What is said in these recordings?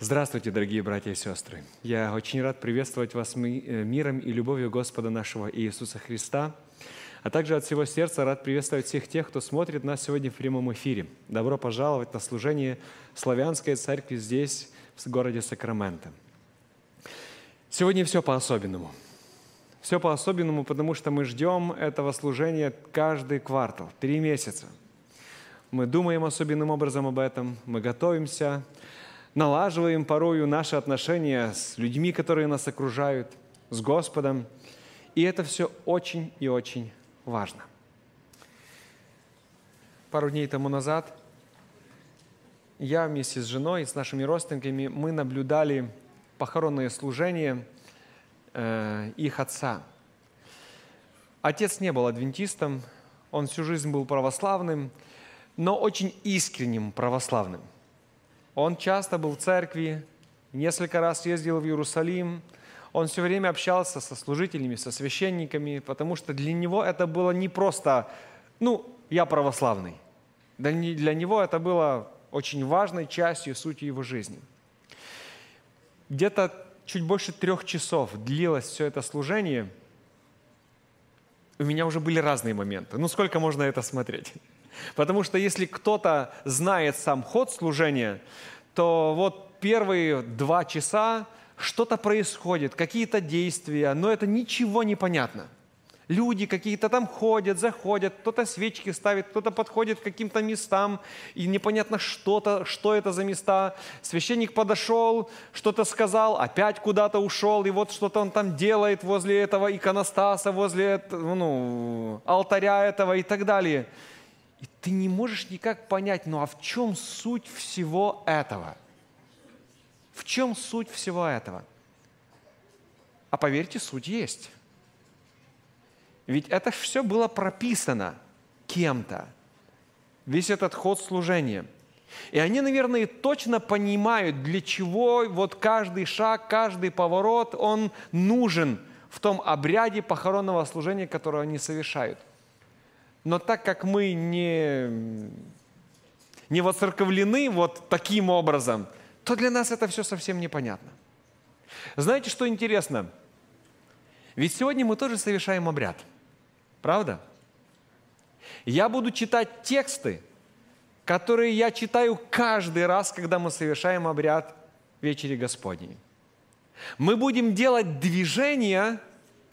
Здравствуйте, дорогие братья и сестры! Я очень рад приветствовать вас э, миром и любовью Господа нашего Иисуса Христа, а также от всего сердца рад приветствовать всех тех, кто смотрит нас сегодня в прямом эфире. Добро пожаловать на служение Славянской Церкви здесь, в городе Сакраменто. Сегодня все по-особенному. Все по-особенному, потому что мы ждем этого служения каждый квартал, три месяца. Мы думаем особенным образом об этом, мы готовимся – налаживаем порою наши отношения с людьми, которые нас окружают, с Господом. И это все очень и очень важно. Пару дней тому назад я вместе с женой и с нашими родственниками, мы наблюдали похоронное служение э, их отца. Отец не был адвентистом, он всю жизнь был православным, но очень искренним православным – он часто был в церкви, несколько раз ездил в Иерусалим. Он все время общался со служителями, со священниками, потому что для него это было не просто, ну, я православный. Для него это было очень важной частью сути его жизни. Где-то чуть больше трех часов длилось все это служение. У меня уже были разные моменты. Ну, сколько можно это смотреть? Потому что если кто-то знает сам ход служения, то вот первые два часа что-то происходит, какие-то действия, но это ничего не понятно. Люди какие-то там ходят, заходят, кто-то свечки ставит, кто-то подходит к каким-то местам, и непонятно, что-то, что это за места. Священник подошел, что-то сказал, опять куда-то ушел, и вот что-то он там делает возле этого иконостаса, возле ну, алтаря этого и так далее – и ты не можешь никак понять, ну а в чем суть всего этого? В чем суть всего этого? А поверьте, суть есть. Ведь это все было прописано кем-то. Весь этот ход служения. И они, наверное, точно понимают, для чего вот каждый шаг, каждый поворот, он нужен в том обряде похоронного служения, которое они совершают – но так как мы не, не воцерковлены вот таким образом, то для нас это все совсем непонятно. Знаете, что интересно? Ведь сегодня мы тоже совершаем обряд. Правда? Я буду читать тексты, которые я читаю каждый раз, когда мы совершаем обряд вечери Господней. Мы будем делать движения,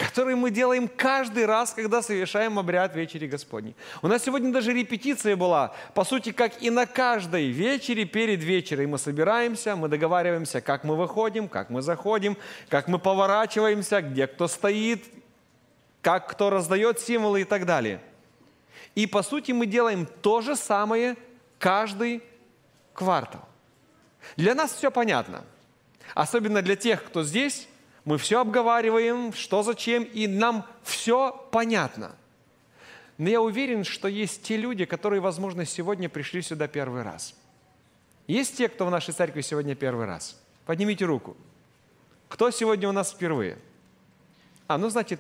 который мы делаем каждый раз, когда совершаем обряд вечери Господней. У нас сегодня даже репетиция была, по сути, как и на каждой вечере перед вечерой. Мы собираемся, мы договариваемся, как мы выходим, как мы заходим, как мы поворачиваемся, где кто стоит, как кто раздает символы и так далее. И по сути мы делаем то же самое каждый квартал. Для нас все понятно. Особенно для тех, кто здесь, мы все обговариваем, что зачем, и нам все понятно. Но я уверен, что есть те люди, которые, возможно, сегодня пришли сюда первый раз. Есть те, кто в нашей церкви сегодня первый раз? Поднимите руку. Кто сегодня у нас впервые? А, ну, значит,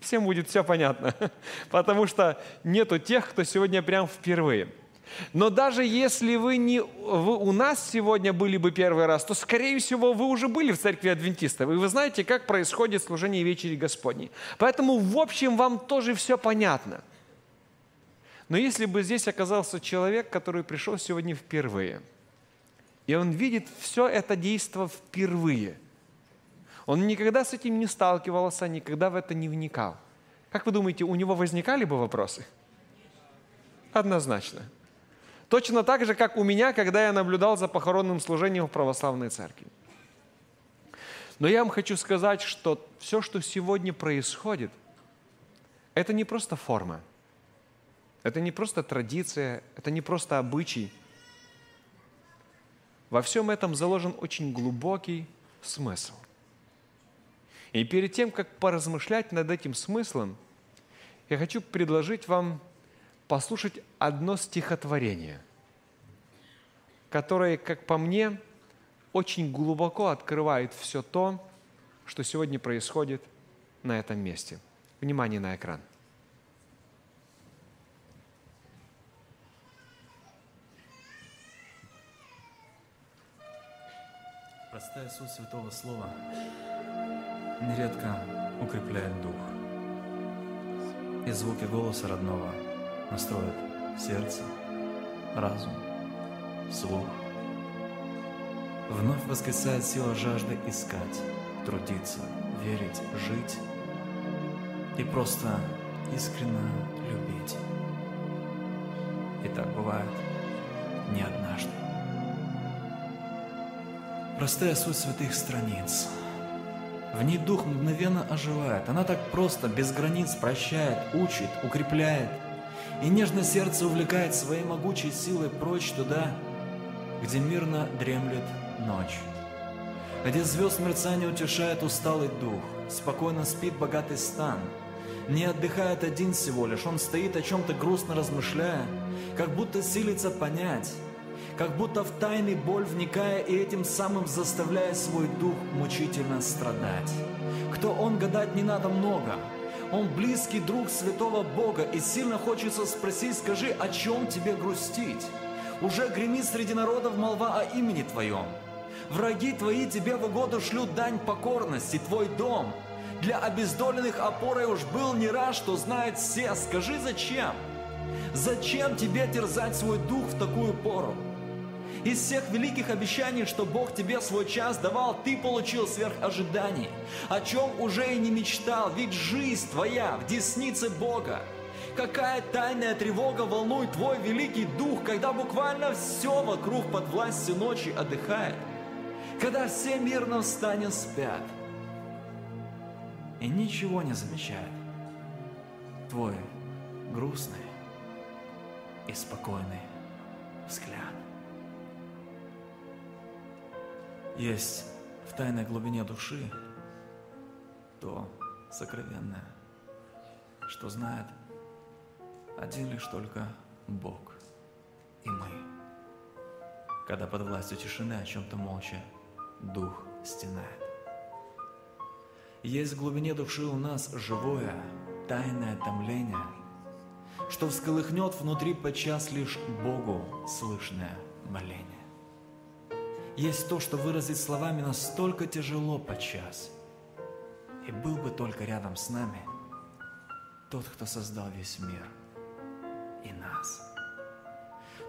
всем будет все понятно, потому что нету тех, кто сегодня прям впервые – но даже если вы, не, вы у нас сегодня были бы первый раз, то, скорее всего, вы уже были в церкви адвентистов, и вы знаете, как происходит служение вечери Господней. Поэтому, в общем, вам тоже все понятно. Но если бы здесь оказался человек, который пришел сегодня впервые, и он видит все это действо впервые, он никогда с этим не сталкивался, никогда в это не вникал. Как вы думаете, у него возникали бы вопросы? Однозначно. Точно так же, как у меня, когда я наблюдал за похоронным служением в православной церкви. Но я вам хочу сказать, что все, что сегодня происходит, это не просто форма, это не просто традиция, это не просто обычай. Во всем этом заложен очень глубокий смысл. И перед тем, как поразмышлять над этим смыслом, я хочу предложить вам послушать одно стихотворение, которое, как по мне, очень глубоко открывает все то, что сегодня происходит на этом месте. Внимание на экран. Простая суть Святого Слова нередко укрепляет дух. И звуки голоса родного настроят сердце, разум, слух. Вновь воскресает сила жажды искать, трудиться, верить, жить и просто искренне любить. И так бывает не однажды. Простая суть святых страниц. В ней дух мгновенно оживает. Она так просто, без границ прощает, учит, укрепляет. И нежно сердце увлекает своей могучей силой прочь туда, где мирно дремлет ночь. Где звезд мерцание утешает усталый дух, спокойно спит богатый стан. Не отдыхает один всего лишь, он стоит о чем-то грустно размышляя, как будто силится понять, как будто в тайный боль вникая и этим самым заставляя свой дух мучительно страдать. Кто он, гадать не надо много. Он близкий друг святого Бога, и сильно хочется спросить, скажи, о чем тебе грустить? Уже гремит среди народов молва о имени твоем. Враги твои тебе в угоду шлют дань покорности, твой дом. Для обездоленных опорой уж был не раз, что знает все. Скажи, зачем? Зачем тебе терзать свой дух в такую пору? Из всех великих обещаний, что Бог тебе свой час давал, ты получил сверх ожиданий, о чем уже и не мечтал, ведь жизнь твоя в деснице Бога. Какая тайная тревога волнует твой великий дух, когда буквально все вокруг под властью ночи отдыхает, когда все мирно в стане спят и ничего не замечает. Твой грустный и спокойный взгляд. Есть в тайной глубине души то сокровенное, что знает один лишь только Бог и мы. Когда под властью тишины о чем-то молча дух стенает. Есть в глубине души у нас живое, тайное томление, что всколыхнет внутри подчас лишь Богу слышное моление. Есть то, что выразить словами настолько тяжело подчас. И был бы только рядом с нами тот, кто создал весь мир и нас.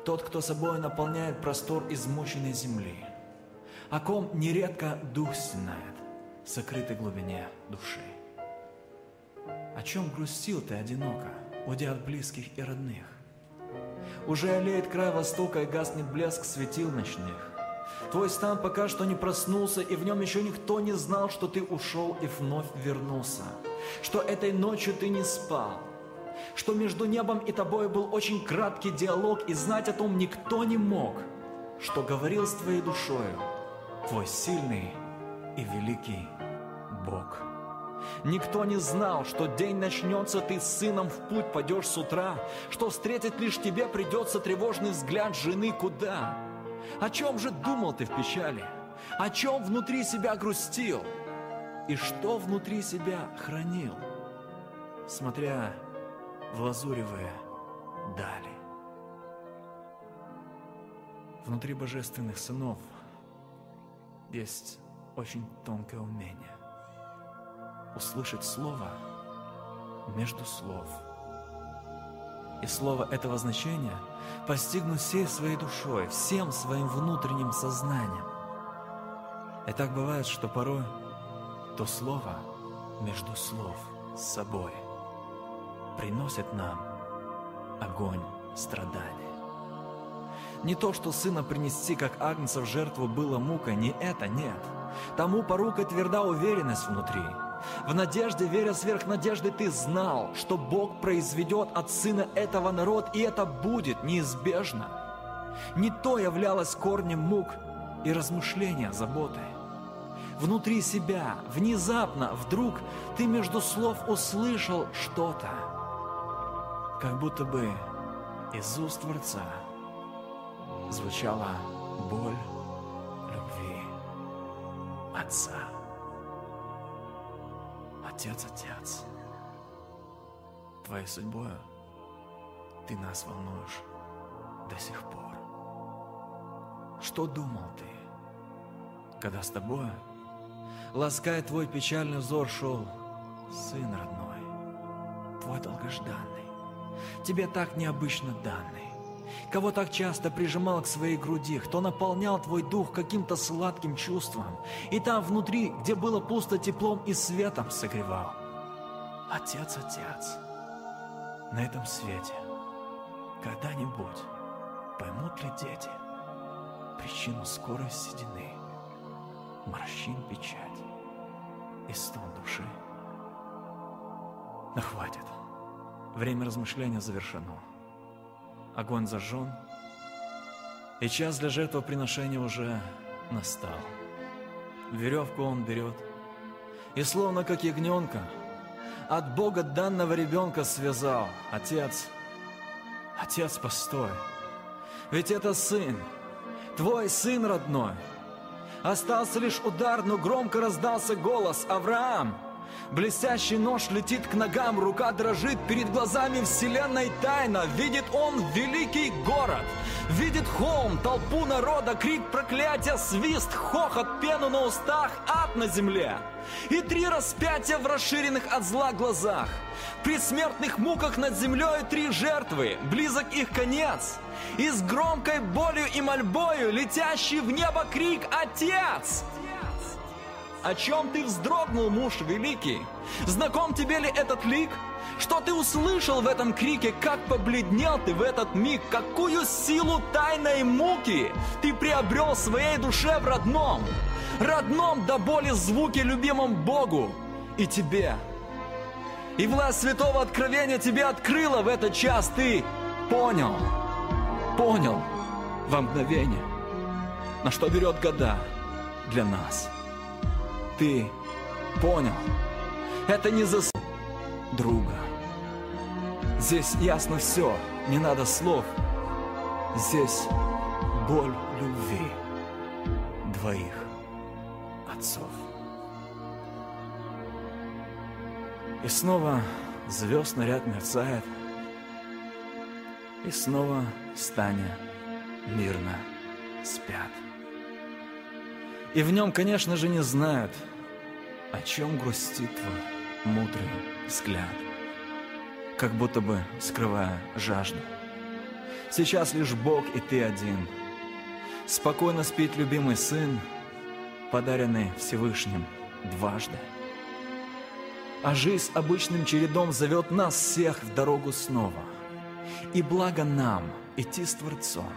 Тот, кто собой наполняет простор измученной земли, о ком нередко дух стенает в сокрытой глубине души. О чем грустил ты одиноко, уйдя от близких и родных? Уже олеет край востока и гаснет блеск светил ночных. Твой стан пока что не проснулся, и в нем еще никто не знал, что ты ушел и вновь вернулся, что этой ночью ты не спал, что между небом и тобой был очень краткий диалог, и знать о том никто не мог, что говорил с твоей душою твой сильный и великий Бог. Никто не знал, что день начнется, ты с сыном в путь пойдешь с утра, что встретить лишь тебе придется тревожный взгляд жены куда. О чем же думал ты в печали? О чем внутри себя грустил? И что внутри себя хранил, смотря в лазуревые дали? Внутри божественных сынов есть очень тонкое умение услышать слово между слов. И слово этого значения постигнуть всей своей душой, всем своим внутренним сознанием. И так бывает, что порой то слово между слов с собой приносит нам огонь страданий. Не то, что сына принести, как агнца в жертву, было мука, не это, нет. Тому порука тверда уверенность внутри. В надежде, веря сверх надежды, ты знал, что Бог произведет от сына этого народ, и это будет неизбежно. Не то являлось корнем мук и размышления заботы. Внутри себя, внезапно, вдруг ты между слов услышал что-то, как будто бы из уст Творца звучала боль любви Отца. Отец, Отец, Твоей судьбою Ты нас волнуешь до сих пор. Что думал ты, когда с тобой, лаская твой печальный взор, шел сын родной, твой долгожданный, тебе так необычно данный, кого так часто прижимал к своей груди, кто наполнял твой дух каким-то сладким чувством, и там внутри, где было пусто теплом и светом согревал. Отец, Отец, на этом свете когда-нибудь поймут ли дети причину скорой седины, морщин печать и стон души? Но хватит. Время размышления завершено огонь зажжен, и час для жертвоприношения уже настал. Веревку он берет, и словно как ягненка, от Бога данного ребенка связал. Отец, отец, постой, ведь это сын, твой сын родной. Остался лишь удар, но громко раздался голос «Авраам!» Блестящий нож летит к ногам, рука дрожит, перед глазами вселенной тайна. Видит он великий город, видит холм, толпу народа, крик проклятия, свист, хохот, пену на устах, ад на земле. И три распятия в расширенных от зла глазах. При смертных муках над землей три жертвы, близок их конец. И с громкой болью и мольбою летящий в небо крик «Отец!» О чем ты вздрогнул, муж великий? Знаком тебе ли этот лик? Что ты услышал в этом крике? Как побледнел ты в этот миг? Какую силу тайной муки ты приобрел своей душе в родном? Родном до боли звуки любимом Богу и тебе. И власть святого откровения тебе открыла в этот час. Ты понял, понял во мгновение, на что берет года для нас – ты понял. Это не за друга. Здесь ясно все, не надо слов. Здесь боль любви двоих отцов. И снова звезд наряд мерцает, И снова стане мирно спят. И в нем, конечно же, не знают, о чем грустит твой мудрый взгляд, как будто бы скрывая жажду. Сейчас лишь Бог и ты один. Спокойно спит любимый сын, подаренный Всевышним дважды. А жизнь обычным чередом зовет нас всех в дорогу снова. И благо нам идти с Творцом,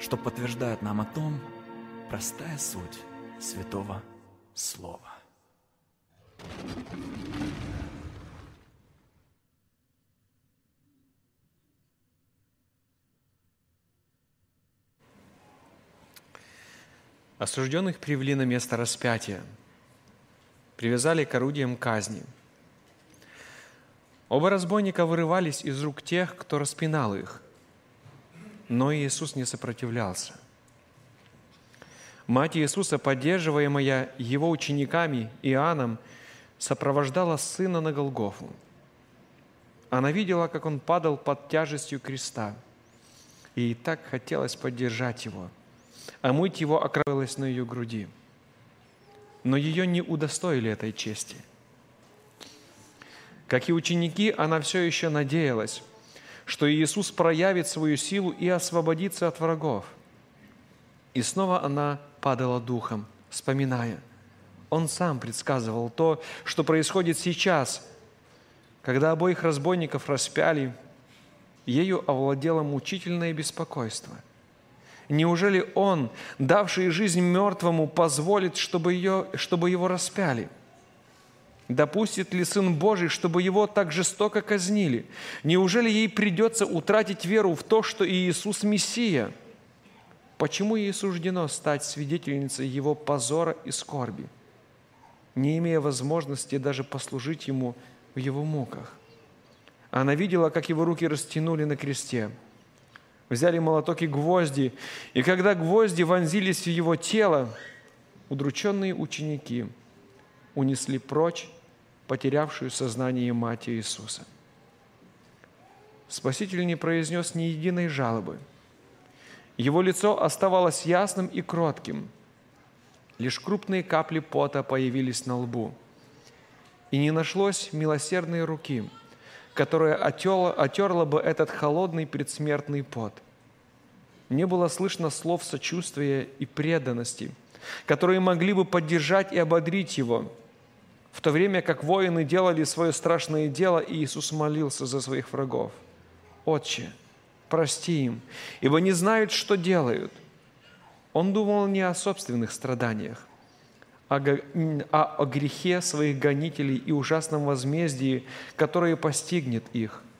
что подтверждает нам о том, простая суть Святого Слова. Осужденных привели на место распятия, привязали к орудиям казни. Оба разбойника вырывались из рук тех, кто распинал их, но Иисус не сопротивлялся. Мать Иисуса, поддерживаемая его учениками Иоанном, сопровождала сына на Голгофу. Она видела, как он падал под тяжестью креста, и ей так хотелось поддержать его, а мыть его окровилась на ее груди. Но ее не удостоили этой чести. Как и ученики, она все еще надеялась, что Иисус проявит свою силу и освободится от врагов. И снова она падала духом, вспоминая. Он сам предсказывал то, что происходит сейчас, когда обоих разбойников распяли, ею овладело мучительное беспокойство. Неужели Он, давший жизнь мертвому, позволит, чтобы, ее, чтобы его распяли? Допустит ли Сын Божий, чтобы его так жестоко казнили? Неужели ей придется утратить веру в то, что Иисус – Мессия – Почему ей суждено стать свидетельницей его позора и скорби, не имея возможности даже послужить ему в его муках? Она видела, как его руки растянули на кресте, взяли молоток и гвозди, и когда гвозди вонзились в его тело, удрученные ученики унесли прочь потерявшую сознание мать Иисуса. Спаситель не произнес ни единой жалобы – его лицо оставалось ясным и кротким. Лишь крупные капли пота появились на лбу. И не нашлось милосердной руки, которая отерла, отерла бы этот холодный предсмертный пот. Не было слышно слов сочувствия и преданности, которые могли бы поддержать и ободрить его – в то время как воины делали свое страшное дело, и Иисус молился за своих врагов. «Отче, прости им, ибо не знают, что делают». Он думал не о собственных страданиях, а о грехе своих гонителей и ужасном возмездии, которое постигнет их –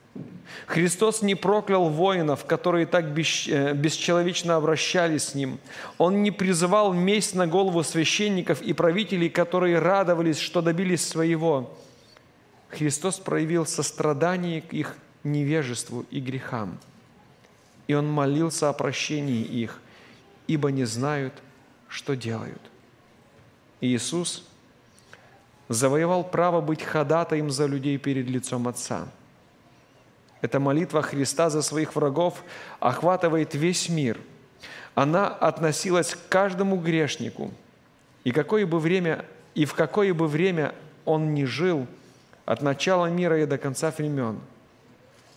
Христос не проклял воинов, которые так э, бесчеловечно обращались с Ним. Он не призывал месть на голову священников и правителей, которые радовались, что добились своего. Христос проявил сострадание к их невежеству и грехам. И Он молился о прощении их, ибо не знают, что делают. Иисус завоевал право быть ходатаем за людей перед лицом Отца – эта молитва Христа за своих врагов охватывает весь мир. Она относилась к каждому грешнику. И, какое бы время, и в какое бы время он ни жил, от начала мира и до конца времен,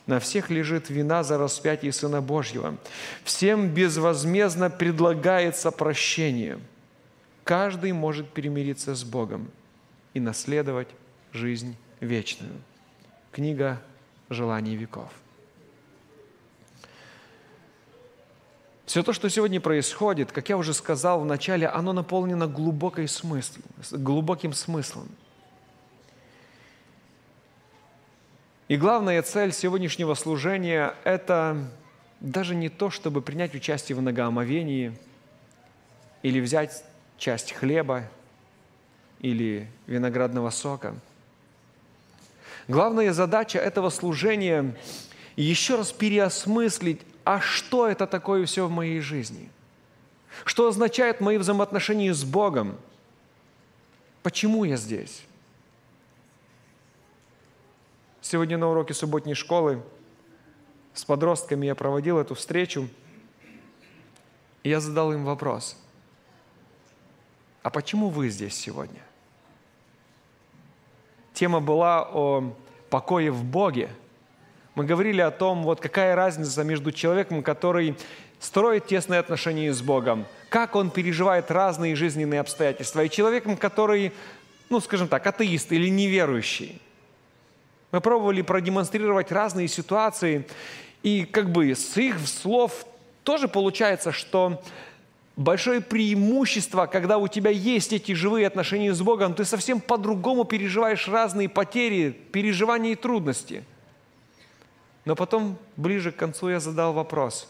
на всех лежит вина за распятие Сына Божьего. Всем безвозмездно предлагается прощение. Каждый может перемириться с Богом и наследовать жизнь вечную. Книга желаний веков. Все то, что сегодня происходит, как я уже сказал в начале, оно наполнено глубокой смыслом, глубоким смыслом. И главная цель сегодняшнего служения – это даже не то, чтобы принять участие в многоомовении или взять часть хлеба или виноградного сока – Главная задача этого служения – еще раз переосмыслить, а что это такое все в моей жизни? Что означает мои взаимоотношения с Богом? Почему я здесь? Сегодня на уроке субботней школы с подростками я проводил эту встречу, и я задал им вопрос. А почему вы здесь сегодня? тема была о покое в Боге. Мы говорили о том, вот какая разница между человеком, который строит тесные отношения с Богом, как он переживает разные жизненные обстоятельства, и человеком, который, ну, скажем так, атеист или неверующий. Мы пробовали продемонстрировать разные ситуации, и как бы с их слов тоже получается, что большое преимущество, когда у тебя есть эти живые отношения с Богом, ты совсем по-другому переживаешь разные потери, переживания и трудности. Но потом, ближе к концу, я задал вопрос,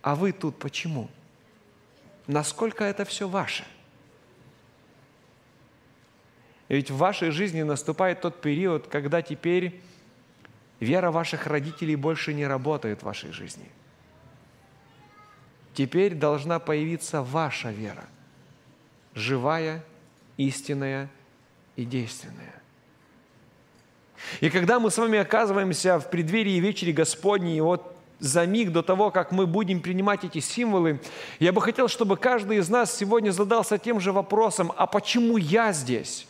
а вы тут почему? Насколько это все ваше? Ведь в вашей жизни наступает тот период, когда теперь вера ваших родителей больше не работает в вашей жизни – Теперь должна появиться ваша вера, живая, истинная и действенная. И когда мы с вами оказываемся в преддверии вечери Господней, и вот за миг до того, как мы будем принимать эти символы, я бы хотел, чтобы каждый из нас сегодня задался тем же вопросом, а почему я здесь?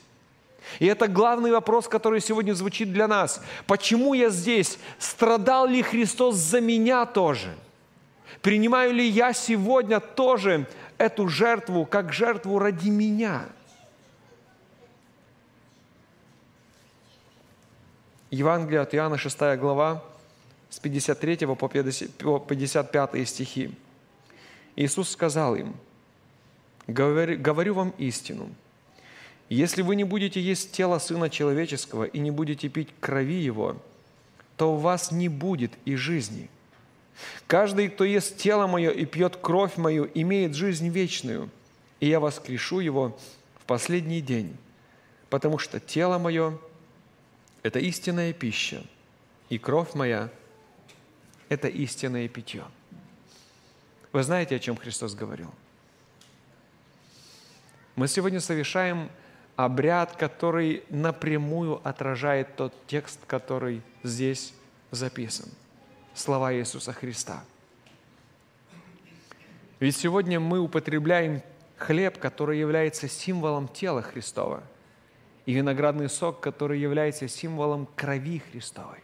И это главный вопрос, который сегодня звучит для нас. Почему я здесь? Страдал ли Христос за меня тоже? – Принимаю ли я сегодня тоже эту жертву как жертву ради меня? Евангелие от Иоанна, 6 глава, с 53 по 55 стихи. Иисус сказал им, «Говорю вам истину, если вы не будете есть тело Сына Человеческого и не будете пить крови Его, то у вас не будет и жизни – Каждый, кто ест тело мое и пьет кровь мою, имеет жизнь вечную, и я воскрешу его в последний день, потому что тело мое – это истинная пища, и кровь моя – это истинное питье. Вы знаете, о чем Христос говорил? Мы сегодня совершаем обряд, который напрямую отражает тот текст, который здесь записан – слова Иисуса Христа. Ведь сегодня мы употребляем хлеб, который является символом тела Христова, и виноградный сок, который является символом крови Христовой.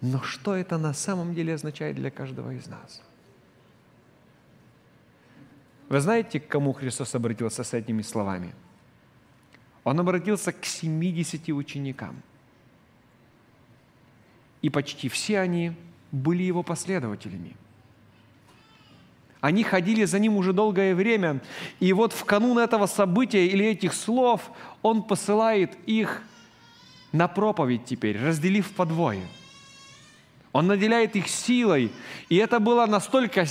Но что это на самом деле означает для каждого из нас? Вы знаете, к кому Христос обратился с этими словами? Он обратился к 70 ученикам. И почти все они были его последователями – они ходили за ним уже долгое время, и вот в канун этого события или этих слов он посылает их на проповедь теперь, разделив по двое. Он наделяет их силой, и это было настолько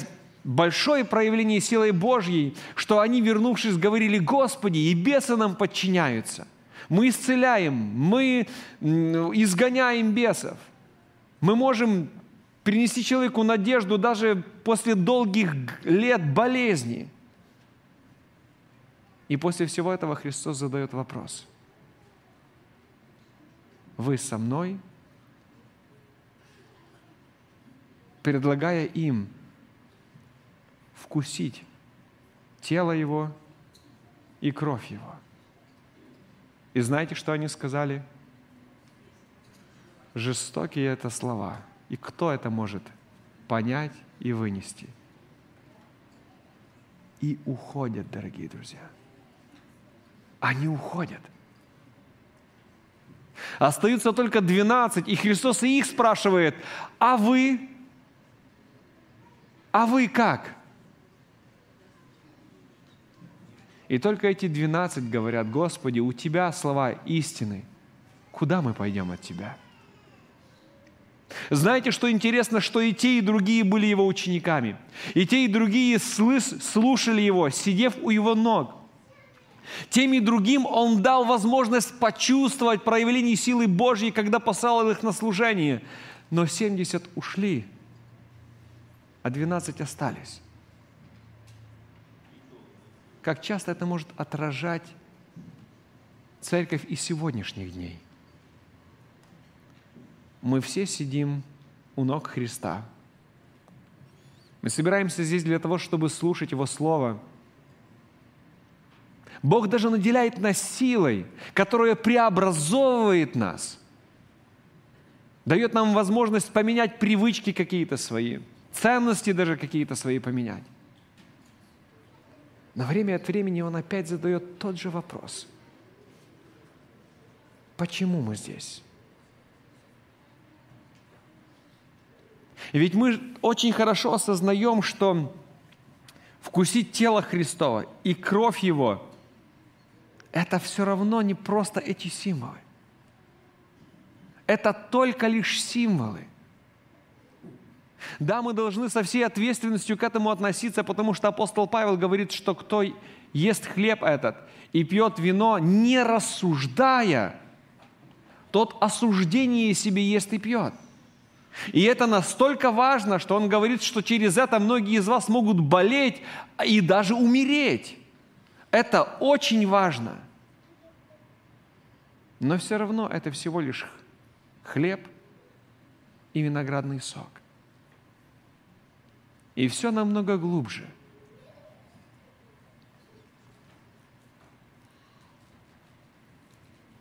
большое проявление силы Божьей, что они, вернувшись, говорили, «Господи, и бесы нам подчиняются. Мы исцеляем, мы изгоняем бесов. Мы можем принести человеку надежду даже после долгих лет болезни. И после всего этого Христос задает вопрос. Вы со мной? Предлагая им вкусить тело Его и кровь Его. И знаете, что они сказали? Жестокие это слова – и кто это может понять и вынести? И уходят, дорогие друзья. Они уходят. Остаются только 12, и Христос и их спрашивает, а вы? А вы как? И только эти 12 говорят, Господи, у Тебя слова истины. Куда мы пойдем от Тебя? Знаете, что интересно, что и те, и другие были его учениками. И те, и другие слушали его, сидев у его ног. Тем и другим он дал возможность почувствовать проявление силы Божьей, когда послал их на служение. Но 70 ушли, а 12 остались. Как часто это может отражать церковь и сегодняшних дней? мы все сидим у ног Христа. Мы собираемся здесь для того, чтобы слушать Его Слово. Бог даже наделяет нас силой, которая преобразовывает нас, дает нам возможность поменять привычки какие-то свои, ценности даже какие-то свои поменять. Но время от времени Он опять задает тот же вопрос. Почему мы здесь? И ведь мы очень хорошо осознаем, что вкусить тело Христова и кровь Его – это все равно не просто эти символы. Это только лишь символы. Да, мы должны со всей ответственностью к этому относиться, потому что апостол Павел говорит, что кто ест хлеб этот и пьет вино, не рассуждая, тот осуждение себе ест и пьет – и это настолько важно, что он говорит, что через это многие из вас могут болеть и даже умереть. Это очень важно. Но все равно это всего лишь хлеб и виноградный сок. И все намного глубже.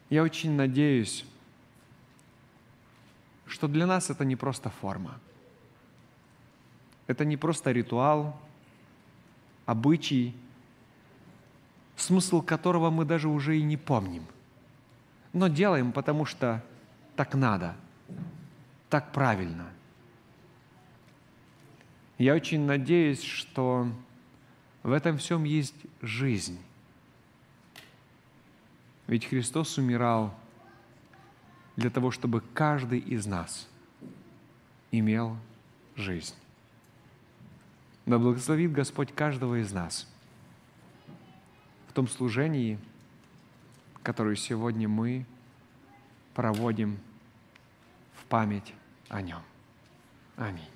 Я очень надеюсь, что для нас это не просто форма. Это не просто ритуал, обычай, смысл которого мы даже уже и не помним. Но делаем, потому что так надо, так правильно. Я очень надеюсь, что в этом всем есть жизнь. Ведь Христос умирал – для того, чтобы каждый из нас имел жизнь. Да благословит Господь каждого из нас в том служении, которое сегодня мы проводим в память о Нем. Аминь.